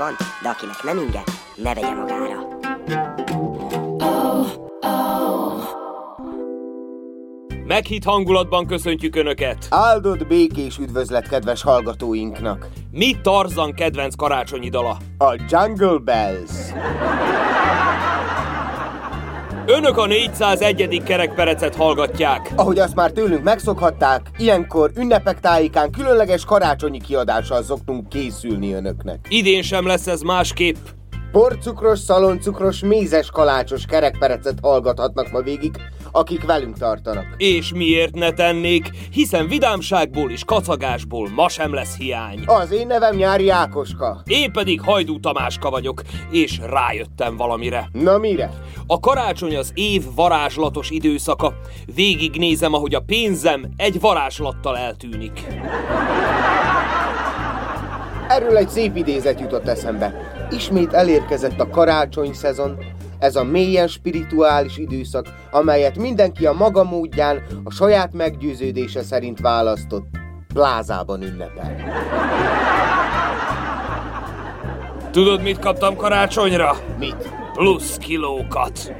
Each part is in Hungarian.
van, de akinek nem inge, ne vegye magára. Meghitt hangulatban köszöntjük Önöket! Áldott békés üdvözlet kedves hallgatóinknak! Mi Tarzan kedvenc karácsonyi dala? A Jungle Bells. Önök a 401. kerekperecet hallgatják. Ahogy azt már tőlünk megszokhatták, ilyenkor ünnepek tájékán különleges karácsonyi kiadással szoktunk készülni önöknek. Idén sem lesz ez másképp. Porcukros, szaloncukros, mézes kalácsos kerekperecet hallgathatnak ma végig, akik velünk tartanak. És miért ne tennék, hiszen vidámságból és kacagásból ma sem lesz hiány. Az én nevem Nyári Ákoska. Én pedig Hajdú Tamáska vagyok, és rájöttem valamire. Na mire? A karácsony az év varázslatos időszaka. Végignézem, ahogy a pénzem egy varázslattal eltűnik. Erről egy szép idézet jutott eszembe. Ismét elérkezett a karácsony szezon, ez a mélyen spirituális időszak, amelyet mindenki a maga módján, a saját meggyőződése szerint választott. Plázában ünnepel. Tudod, mit kaptam karácsonyra? Mit? Plusz kilókat.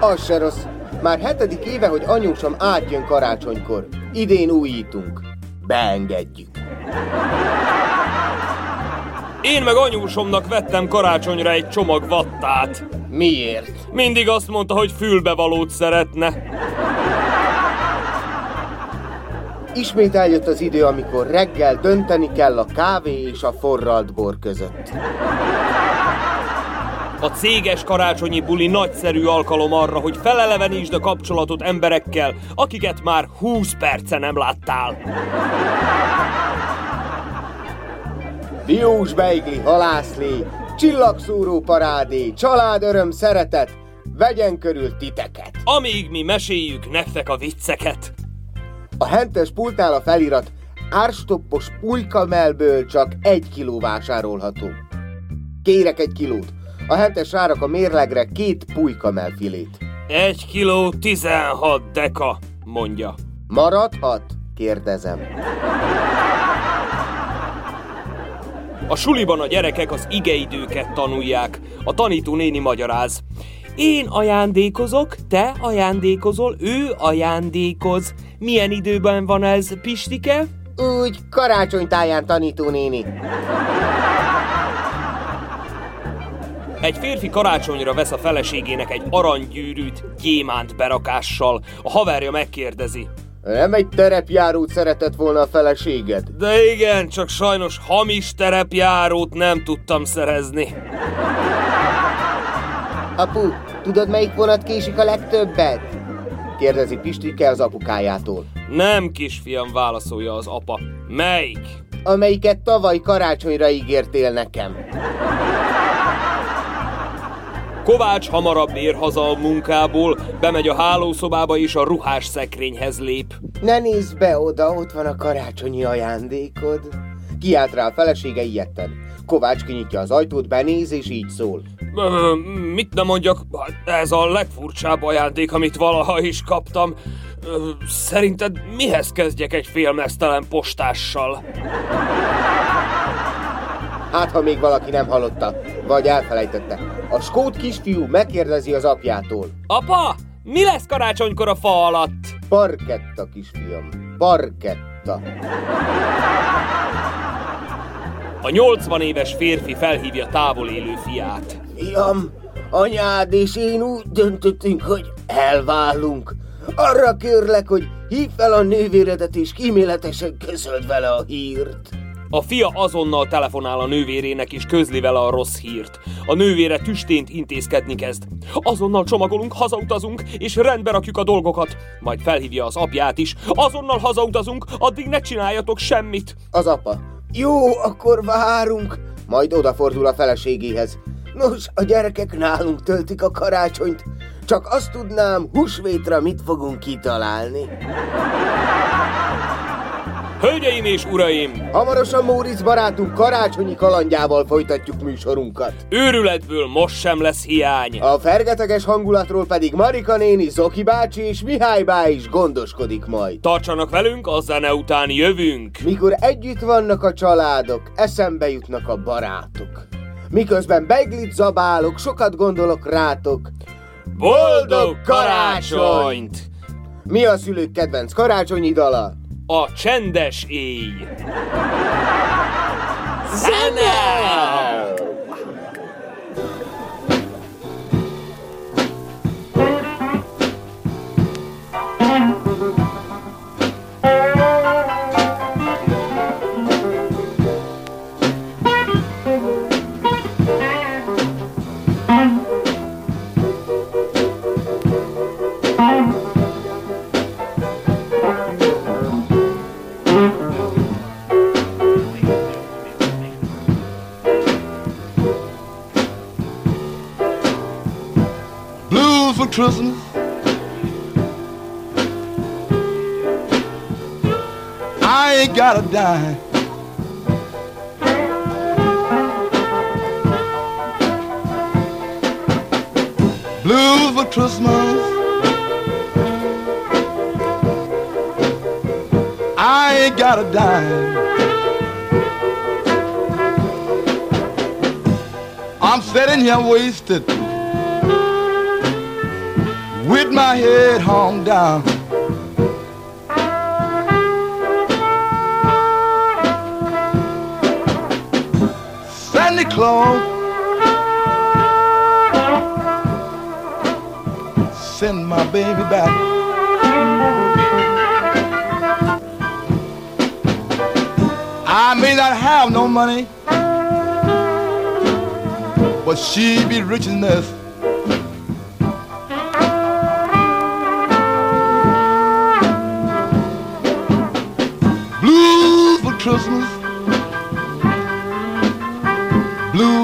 Az se rossz. Már hetedik éve, hogy anyósom átjön karácsonykor. Idén újítunk. Beengedjük. Én meg anyósomnak vettem karácsonyra egy csomag vattát. Miért? Mindig azt mondta, hogy fülbevalót szeretne. Ismét eljött az idő, amikor reggel dönteni kell a kávé és a forralt bor között. A céges karácsonyi buli nagyszerű alkalom arra, hogy felelevenítsd a kapcsolatot emberekkel, akiket már 20 perce nem láttál. Diós beigli, halászlé, csillagszóró parádé, családöröm, szeretet, vegyen körül titeket. Amíg mi meséljük nektek a vicceket. A hentes pultnál a felirat árstoppos pulykamelből csak egy kiló vásárolható. Kérek egy kilót. A hentes rárak a mérlegre két pulykamel filét. Egy kiló 16 deka, mondja. Maradhat? Kérdezem. A suliban a gyerekek az igeidőket tanulják. A tanító néni magyaráz. Én ajándékozok, te ajándékozol, ő ajándékoz. Milyen időben van ez, Pistike? Úgy karácsonytáján tanító néni. Egy férfi karácsonyra vesz a feleségének egy aranygyűrűt gyémánt berakással. A haverja megkérdezi. Nem egy terepjárót szeretett volna a feleséged? De igen, csak sajnos hamis terepjárót nem tudtam szerezni. Apu, tudod melyik vonat késik a legtöbbet? Kérdezi Pistike az apukájától. Nem, kisfiam, válaszolja az apa. Melyik? Amelyiket tavaly karácsonyra ígértél nekem. Kovács hamarabb ér haza a munkából, bemegy a hálószobába és a ruhás szekrényhez lép. Ne nézz be oda, ott van a karácsonyi ajándékod. Kiált rá a felesége ilyetten. Kovács kinyitja az ajtót, benéz és így szól. Mit nem mondjak, ez a legfurcsább ajándék, amit valaha is kaptam. Szerinted mihez kezdjek egy félmeztelen postással? Hát, ha még valaki nem hallotta, vagy elfelejtette. A skót kisfiú megkérdezi az apjától. Apa, mi lesz karácsonykor a fa alatt? Parketta, kisfiam, parketta. A 80 éves férfi felhívja távol élő fiát. Fiam, anyád és én úgy döntöttünk, hogy elválunk. Arra kérlek, hogy hívd fel a nővéredet és kíméletesen közöld vele a hírt. A fia azonnal telefonál a nővérének és közli vele a rossz hírt. A nővére tüstént intézkedni kezd. Azonnal csomagolunk, hazautazunk, és rendbe rakjuk a dolgokat. Majd felhívja az apját is. Azonnal hazautazunk, addig ne csináljatok semmit. Az apa. Jó, akkor várunk. Majd odafordul a feleségéhez. Nos, a gyerekek nálunk töltik a karácsonyt. Csak azt tudnám, húsvétra mit fogunk kitalálni. Hölgyeim és uraim, Hamarosan Móricz barátunk karácsonyi kalandjával folytatjuk műsorunkat. őrületből most sem lesz hiány. A fergeteges hangulatról pedig Marika néni, Zoki bácsi és Mihály bá is gondoskodik majd. Tartsanak velünk, a zene után jövünk. Mikor együtt vannak a családok, eszembe jutnak a barátok. Miközben beglit zabálok, sokat gondolok rátok. Boldog karácsonyt! Mi a szülők kedvenc karácsonyi dala? A csendes éj. Zene! Got. Blues for Christmas. I ain't got a dime. I'm sitting here wasted with my head hung down. Santa Claus send my baby back. I may not have no money, but she be rich enough. Blues for Christmas.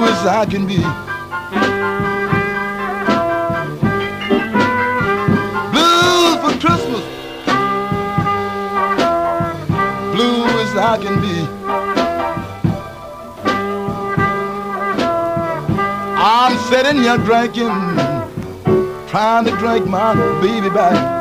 As I can be. Blues for Christmas. Blue as I can be. I'm sitting here drinking, trying to drink my baby back.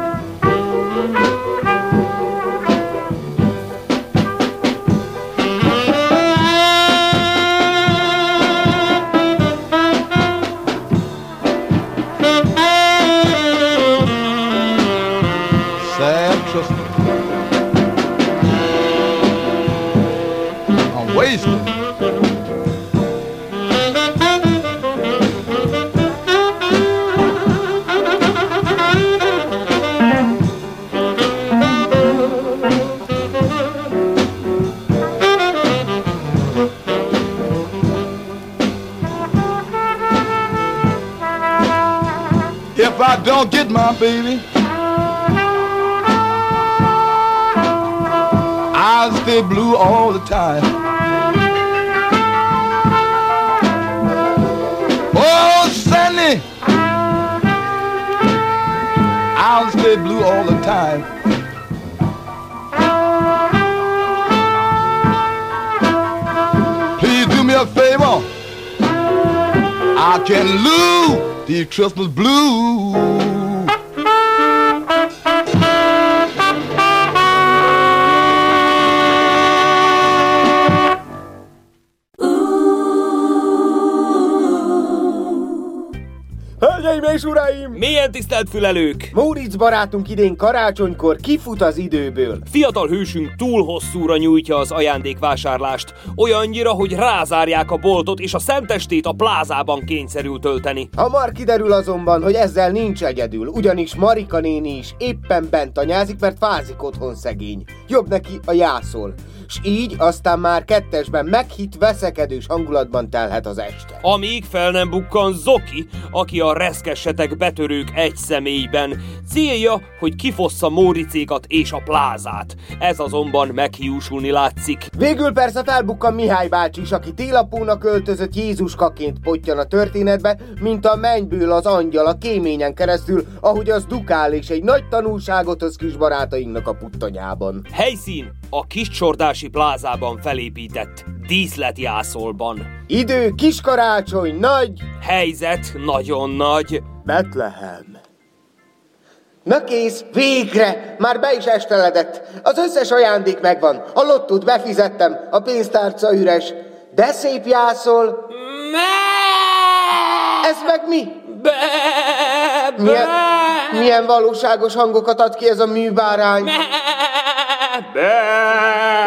I don't get my baby, I'll stay blue all the time. Oh, Sandy, I'll stay blue all the time. Please do me a favor. I can lose the Christmas blues. Hölgyeim és uraim! Milyen tisztelt fülelők! Móricz barátunk idén karácsonykor kifut az időből. Fiatal hősünk túl hosszúra nyújtja az ajándékvásárlást, olyannyira, hogy rázárják a boltot, és a szentestét a plázában kényszerül tölteni. Hamar kiderül azonban, hogy ezzel nincs egyedül, ugyanis Marika néni is éppen bent anyázik, mert fázik otthon szegény. Jobb neki a jászol. S így aztán már kettesben meghitt veszekedős hangulatban telhet az este. Amíg fel nem bukkan Zoki, aki a reszkesetek betörők egy személyben. Célja, hogy kifossza Móricékat és a plázát. Ez azonban meghiúsulni látszik. Végül persze felbukkan Mihály bácsi is, aki télapónak öltözött Jézuskaként potyan a történetbe, mint a mennyből az angyal a kéményen keresztül, ahogy az dukál és egy nagy tanulságot az kis barátainknak a puttanyában. Helyszín a Kiscsordási plázában felépített díszletjászolban. Idő, kiskarácsony, nagy... Helyzet nagyon nagy. Betlehem. Na kész, végre! Már be is esteledett. Az összes ajándék megvan. A lottót befizettem, a pénztárca üres. De szép jászol. Ez meg mi? Be, Milyen, milyen valóságos hangokat ad ki ez a műbárány? Be,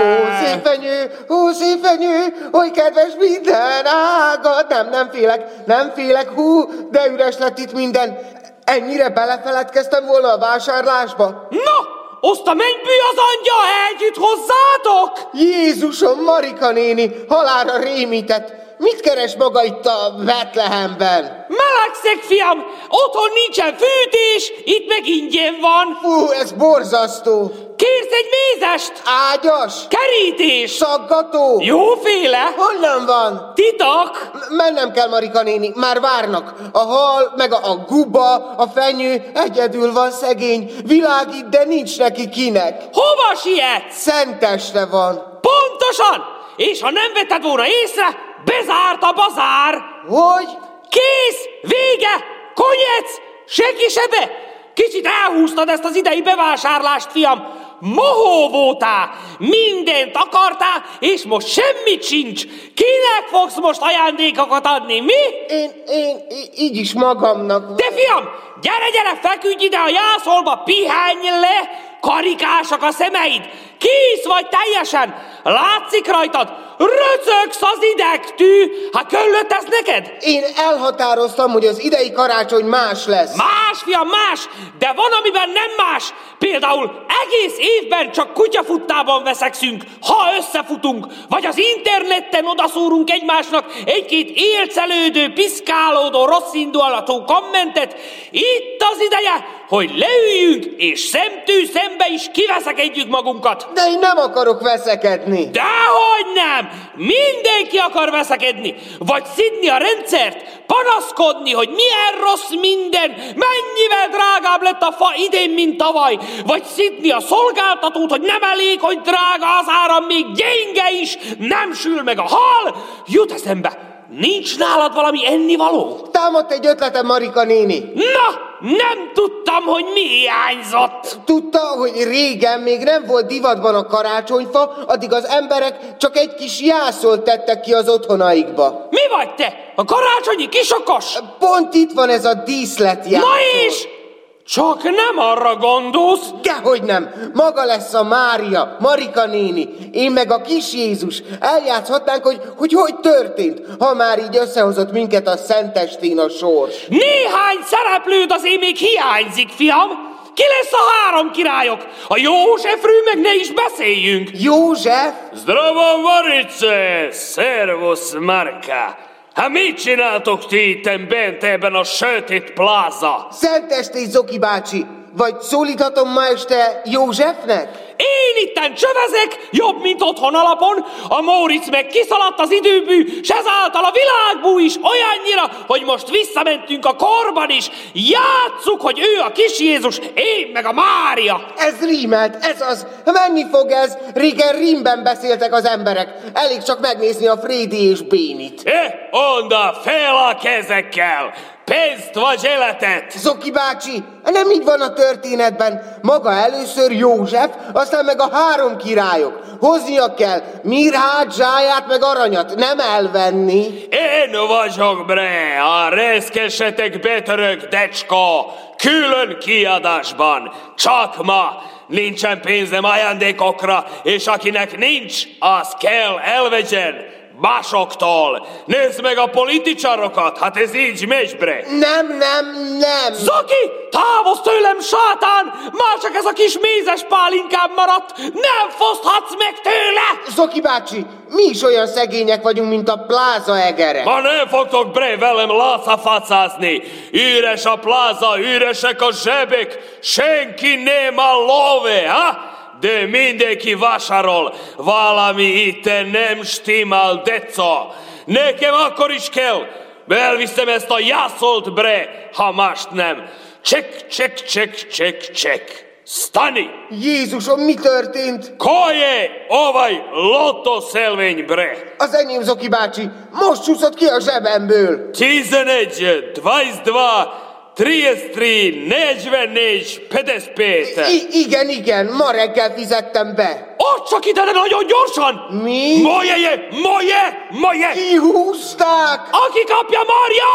Ó, szép fenyő, ó, szép fenyő, oly kedves minden ágad. Nem, nem félek, nem félek, hú, de üres lett itt minden. Ennyire belefeledkeztem volna a vásárlásba? Na, azt a mennybű az angyal együtt hozzátok? Jézusom, Marika néni, halára rémített. Mit keres maga itt a Betlehemben? Melegszek, fiam! Otthon nincsen fűtés, itt meg ingyen van. Fú, ez borzasztó. Kérsz egy mézest? Ágyas, Kerítés? szaggató. Jóféle? Honnan van? Titok? M- Mennem kell, Marika néni, már várnak. A hal, meg a, a guba, a fenyő, egyedül van szegény. Világít, de nincs neki kinek. Hova sietsz? Szenteste van. Pontosan! És ha nem vetted volna észre, bezárt a bazár! Hogy? Kész! Vége! Konyec! Senki se be! Kicsit elhúztad ezt az idei bevásárlást, fiam! Mohó voltál! Mindent akartál, és most semmit sincs! Kinek fogsz most ajándékokat adni, mi? Én, én így is magamnak. Te fiam, gyere, gyere, feküdj ide a jászolba, pihenj le! Karikásak a szemeid! Kész vagy teljesen! Látszik rajtad, röcögsz az idegtű! Hát köllött ez neked? Én elhatároztam, hogy az idei karácsony más lesz. Más, fiam, más, de van, amiben nem más. Például egész évben csak kutyafuttában veszekszünk, ha összefutunk, vagy az interneten odaszúrunk egymásnak egy-két élcelődő, piszkálódó, rossz indulatú kommentet. Itt az ideje, hogy leüljünk, és szemtű szembe is kiveszekedjük magunkat. De én nem akarok veszekedni. Dehogy nem! Mindenki akar veszekedni, vagy szidni a rendszert, panaszkodni, hogy milyen rossz minden, mennyivel drágább lett a fa idén, mint tavaly, vagy szidni a szolgáltatót, hogy nem elég, hogy drága az áram, még gyenge is, nem sül meg a hal, jut eszembe, nincs nálad valami ennivaló? Támadt egy ötletem, Marika néni. Na, nem tudtam, hogy mi hiányzott. Tudta, hogy régen még nem volt divatban a karácsonyfa, addig az emberek csak egy kis jászol tettek ki az otthonaikba. Mi vagy te? A karácsonyi kisokos? Pont itt van ez a díszlet jászol. Na és? Csak nem arra gondolsz, Dehogy nem! Maga lesz a Mária, Marika néni, én meg a kis Jézus. Eljátszhatnánk, hogy hogy, hogy történt, ha már így összehozott minket a Szentestén a sors. néhány szereplőd azért még hiányzik, fiam. Ki lesz a három királyok? A Józsefről meg ne is beszéljünk. József? Zdravo, Marice! Szervusz, Marka! Hát mit csináltok ti itten bent ebben a sötét pláza? Szentestés, Zoki bácsi! Vagy szólíthatom ma este Józsefnek? Én itten csövezek, jobb, mint otthon alapon, a Móricz meg kiszaladt az időbű, s ezáltal a világbú is olyannyira, hogy most visszamentünk a korban is. Játsszuk, hogy ő a kis Jézus, én meg a Mária. Ez rímelt, ez az. Menni fog ez? Régen rímben beszéltek az emberek. Elég csak megnézni a Frédi és Bénit. Eh, onda, fel a kezekkel! Pénzt vagy életet! Zoki bácsi, nem így van a történetben. Maga először József, aztán meg a három királyok. Hoznia kell Mirhát, Zsáját, meg aranyat, nem elvenni. Én vagyok bre, a reszkesetek betörök decska, külön kiadásban, csak ma. Nincsen pénzem ajándékokra, és akinek nincs, az kell elvegyen. Másoktól. Nézd meg a politicsarokat, hát ez így megy, bre. Nem, nem, nem. Zaki, távozz tőlem, sátán! Már csak ez a kis mézes pálinkám maradt! Nem foszthatsz meg tőle! Zoki bácsi, mi is olyan szegények vagyunk, mint a pláza egere. Ma nem fogtok bre velem látszafacázni. Üres a pláza, üresek a zsebek, senki nem a love, ha? De mindenki vásárol, valami itt nem stimmel, deca. Nekem akkor is kell. Elviszem ezt a jászolt bre, ha mást nem. Csek, csek, csek, csek, csek. Stani! Jézusom, mi történt? Ko je ovaj loto szelvény bre? Az enyém, Zoki bácsi, most csúszott ki a zsebemből. 11, 22, 33, 44, 55. I- igen, igen, ma reggel fizettem be. Ott csak ide de nagyon gyorsan! Mi? Moje je, moje, moje! Kihúzták! Aki kapja, Marja!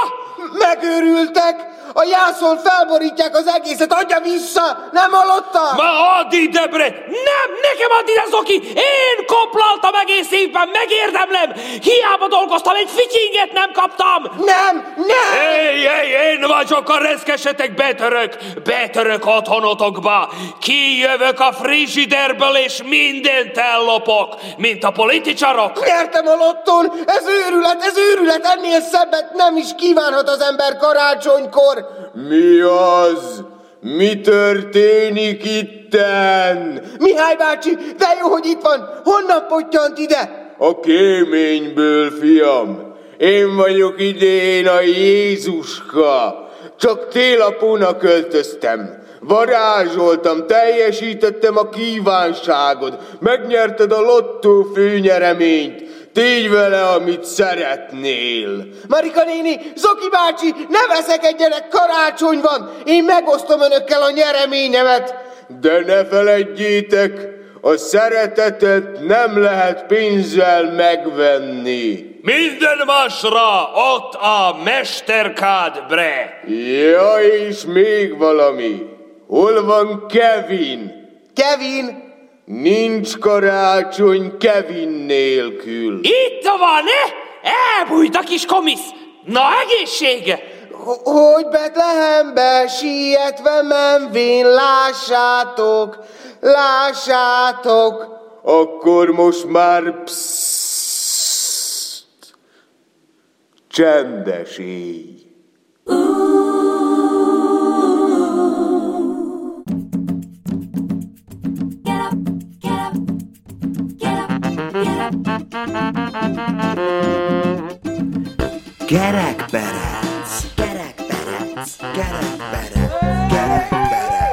Megőrültek! A jászol felborítják az egészet, adja vissza! Nem hallotta? Ma add ide, bre! Nem, nekem add ide, Zoki! Én koplaltam egész évben, megérdemlem! Hiába dolgoztam, egy ficsinget nem kaptam! Nem, nem! Éj, éj, én vagyok a reszkesetek betörök, betörök otthonotokba, kijövök a frigiderből és mindent ellopok, mint a politicsarok. Nyertem a lottón! Ez őrület, ez őrület! Ennél szebbet nem is kívánhat az ember karácsonykor! Mi az? Mi történik itten? Mihály bácsi, de jó, hogy itt van! Honnan pottyant ide? A kéményből, fiam. Én vagyok idén a Jézuska. Csak télapóna költöztem. Varázsoltam, teljesítettem a kívánságod. Megnyerted a lottó főnyereményt. Tégy vele, amit szeretnél. Marika néni, Zoki bácsi, ne veszekedjenek, karácsony van. Én megosztom önökkel a nyereményemet. De ne feledjétek, a szeretetet nem lehet pénzzel megvenni. Minden másra ott a mesterkád, bre. Ja, és még valami. Hol van Kevin? Kevin? Nincs karácsony Kevin nélkül. Itt van, ne? Elbújt a kis komisz. Na, egészsége! Hogy Betlehembe sietve menvén, lássátok, lássátok. Akkor most már pszt, csendes éj. Gerak berec, gerak berec, gerak berec, gerak berec.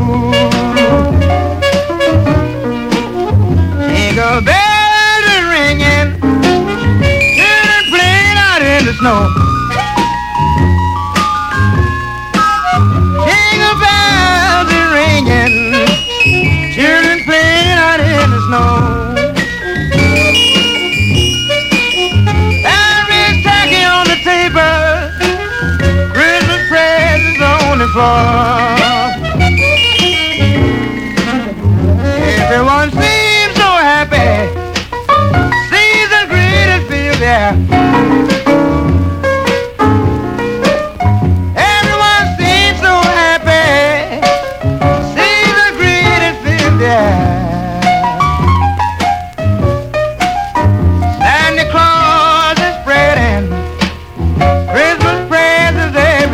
luz.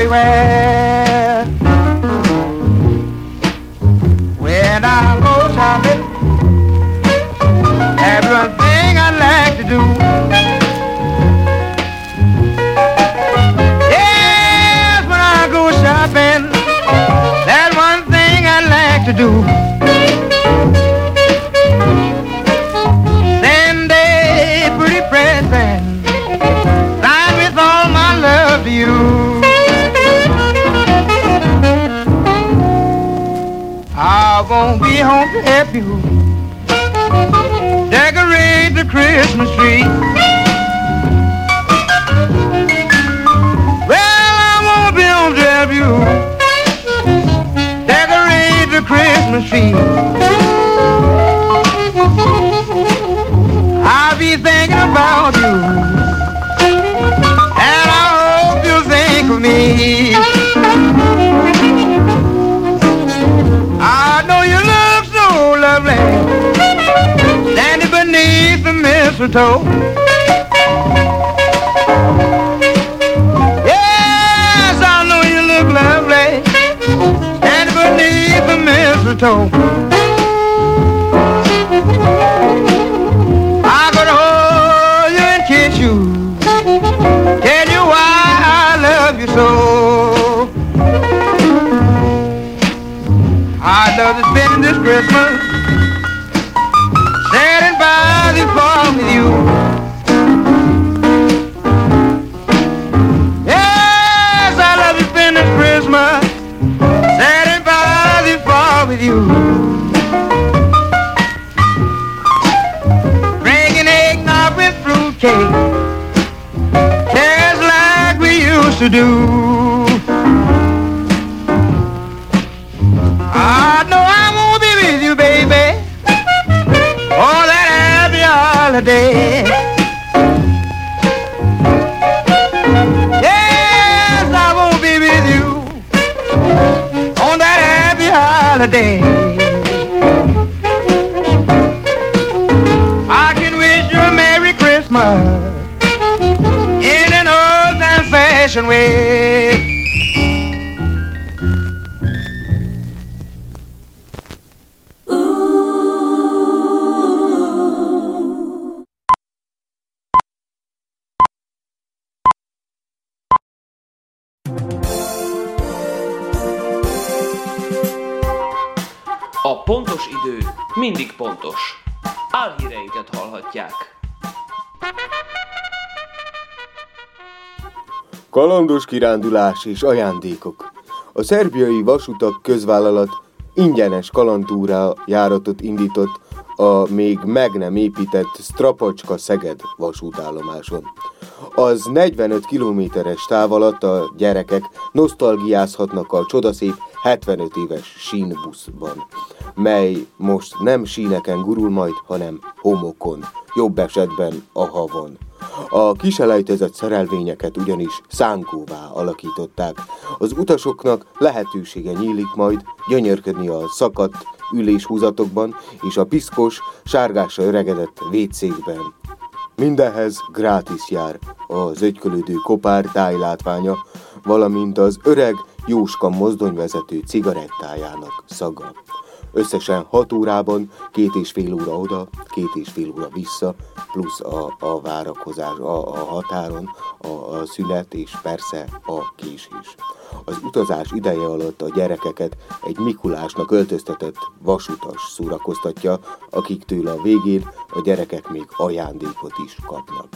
everywhere. I know you look so lovely, standing beneath the mistletoe. Yes, I know you look lovely, standing beneath the mistletoe. Just like we used to do. I know I won't be with you, baby. Oh, that happy holiday. Yes, I won't be with you on that happy holiday. Old-time-fashioned way. A pontos idő mindig pontos. Álhíreinket hallhatják. Kalandos kirándulás és ajándékok. A szerbiai vasutak közvállalat ingyenes kalandúrá járatot indított a még meg nem épített Strapacska-Szeged vasútállomáson. Az 45 kilométeres táv alatt a gyerekek nosztalgiázhatnak a csodaszép 75 éves sínbuszban, mely most nem síneken gurul majd, hanem homokon, jobb esetben a havon. A kiselejtezett szerelvényeket ugyanis szánkóvá alakították. Az utasoknak lehetősége nyílik majd gyönyörködni a szakadt üléshúzatokban és a piszkos, sárgásra öregedett vécékben. Mindenhez grátis jár az ögykölődő kopár tájlátványa, valamint az öreg Jóska mozdonyvezető cigarettájának szaga. Összesen 6 órában, két és fél óra oda, két és fél óra vissza, plusz a, a várakozás a, a határon, a, a szület és persze a késés. Az utazás ideje alatt a gyerekeket egy Mikulásnak öltöztetett vasutas szórakoztatja, akiktől a végén a gyerekek még ajándékot is kapnak.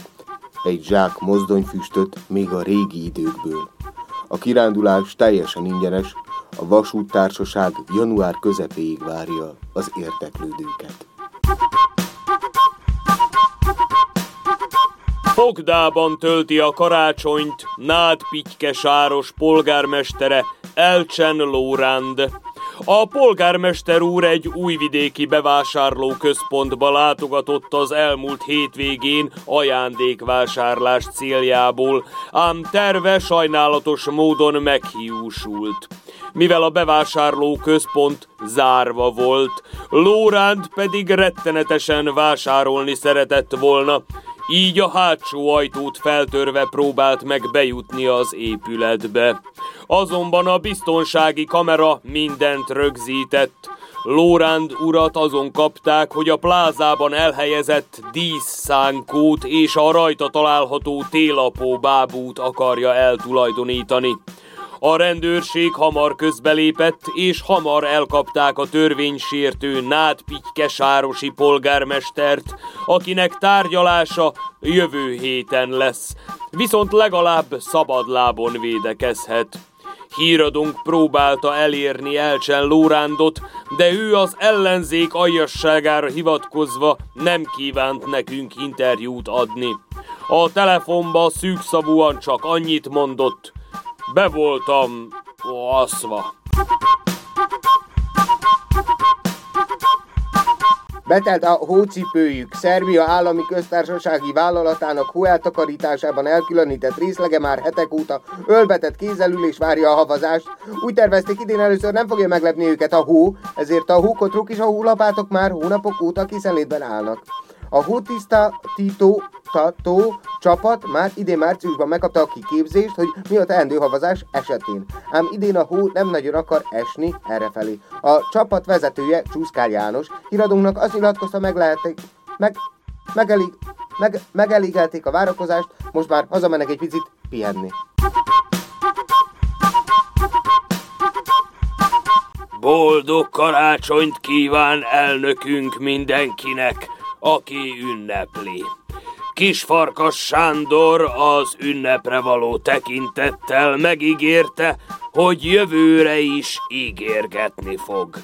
Egy zsák mozdonyfüstöt még a régi időkből. A kirándulás teljesen ingyenes, a vasúttársaság január közepéig várja az érdeklődőket. Fogdában tölti a karácsonyt Nád Pityke Sáros polgármestere Elcsen Lóránd. A polgármester úr egy újvidéki bevásárló központba látogatott az elmúlt hétvégén ajándékvásárlás céljából, ám terve sajnálatos módon meghiúsult. Mivel a bevásárló központ zárva volt, Lóránd pedig rettenetesen vásárolni szeretett volna, így a hátsó ajtót feltörve próbált meg bejutni az épületbe. Azonban a biztonsági kamera mindent rögzített. Lóránd urat azon kapták, hogy a plázában elhelyezett díszszánkót és a rajta található télapó bábút akarja eltulajdonítani. A rendőrség hamar közbelépett, és hamar elkapták a törvénysértő Nád Pitykesárosi polgármestert, akinek tárgyalása jövő héten lesz, viszont legalább szabadlábon védekezhet. Híradónk próbálta elérni Elcsen Lórándot, de ő az ellenzék aljasságára hivatkozva nem kívánt nekünk interjút adni. A telefonba szűkszavúan csak annyit mondott, be voltam aszva. Betelt a hócipőjük. Szerbia állami köztársasági vállalatának hóeltakarításában elkülönített részlege már hetek óta ölbetett kézelülés várja a havazást. Úgy tervezték idén először nem fogja meglepni őket a hó, ezért a hókotrok és a hólapátok már hónapok óta készenlétben állnak. A hótiszta Tito Tató csapat már idén márciusban megkapta a kiképzést, hogy mi a teendő havazás esetén. Ám idén a hó nem nagyon akar esni errefelé. A csapat vezetője Csúszkár János híradónknak azt nyilatkozta meg lehetik, meg, megelég, meg, megelégelték a várakozást, most már hazamennek egy picit pihenni. Boldog karácsonyt kíván elnökünk mindenkinek, aki ünnepli. Kisfarkas Sándor az ünnepre való tekintettel megígérte, hogy jövőre is ígérgetni fog.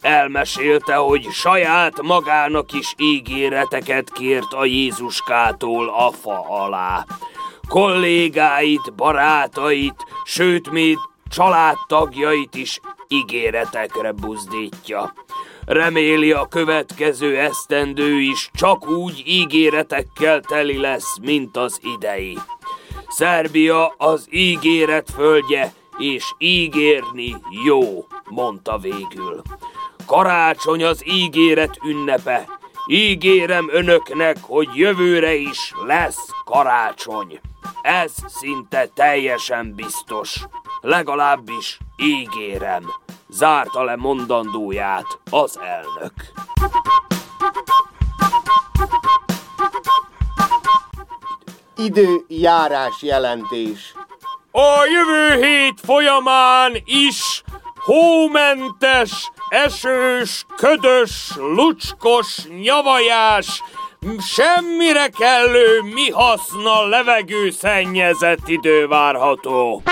Elmesélte, hogy saját magának is ígéreteket kért a Jézuskától a fa alá. Kollégáit, barátait, sőt még családtagjait is ígéretekre buzdítja. Reméli a következő esztendő is csak úgy ígéretekkel teli lesz, mint az idei. Szerbia az ígéret földje, és ígérni jó, mondta végül. Karácsony az ígéret ünnepe. Ígérem önöknek, hogy jövőre is lesz karácsony. Ez szinte teljesen biztos. Legalábbis ígérem zárta le mondandóját az elnök. Időjárás jelentés. A jövő hét folyamán is hómentes, esős, ködös, lucskos, nyavajás, semmire kellő, mi haszna levegő szennyezett idő várható.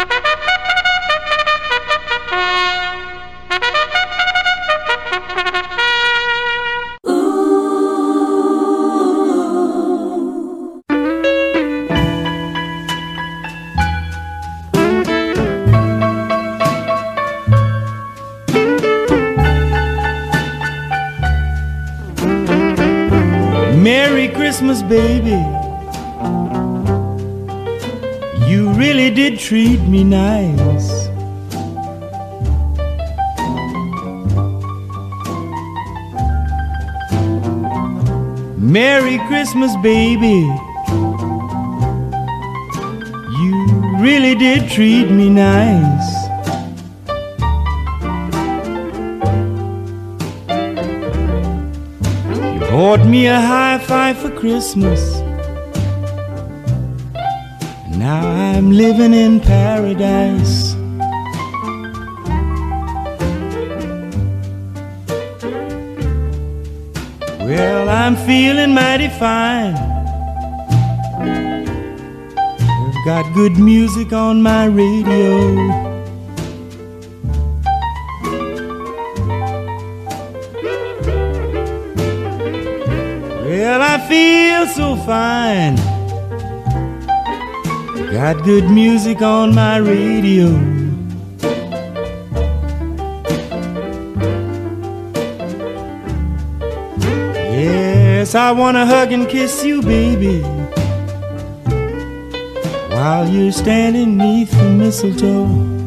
Christmas, baby. You really did treat me nice. Merry Christmas, baby. You really did treat me nice. Bought me a high five for Christmas. Now I'm living in paradise. Well, I'm feeling mighty fine. I've got good music on my radio. Feel so fine. Got good music on my radio. Yes, I wanna hug and kiss you, baby. While you're standing neath the mistletoe.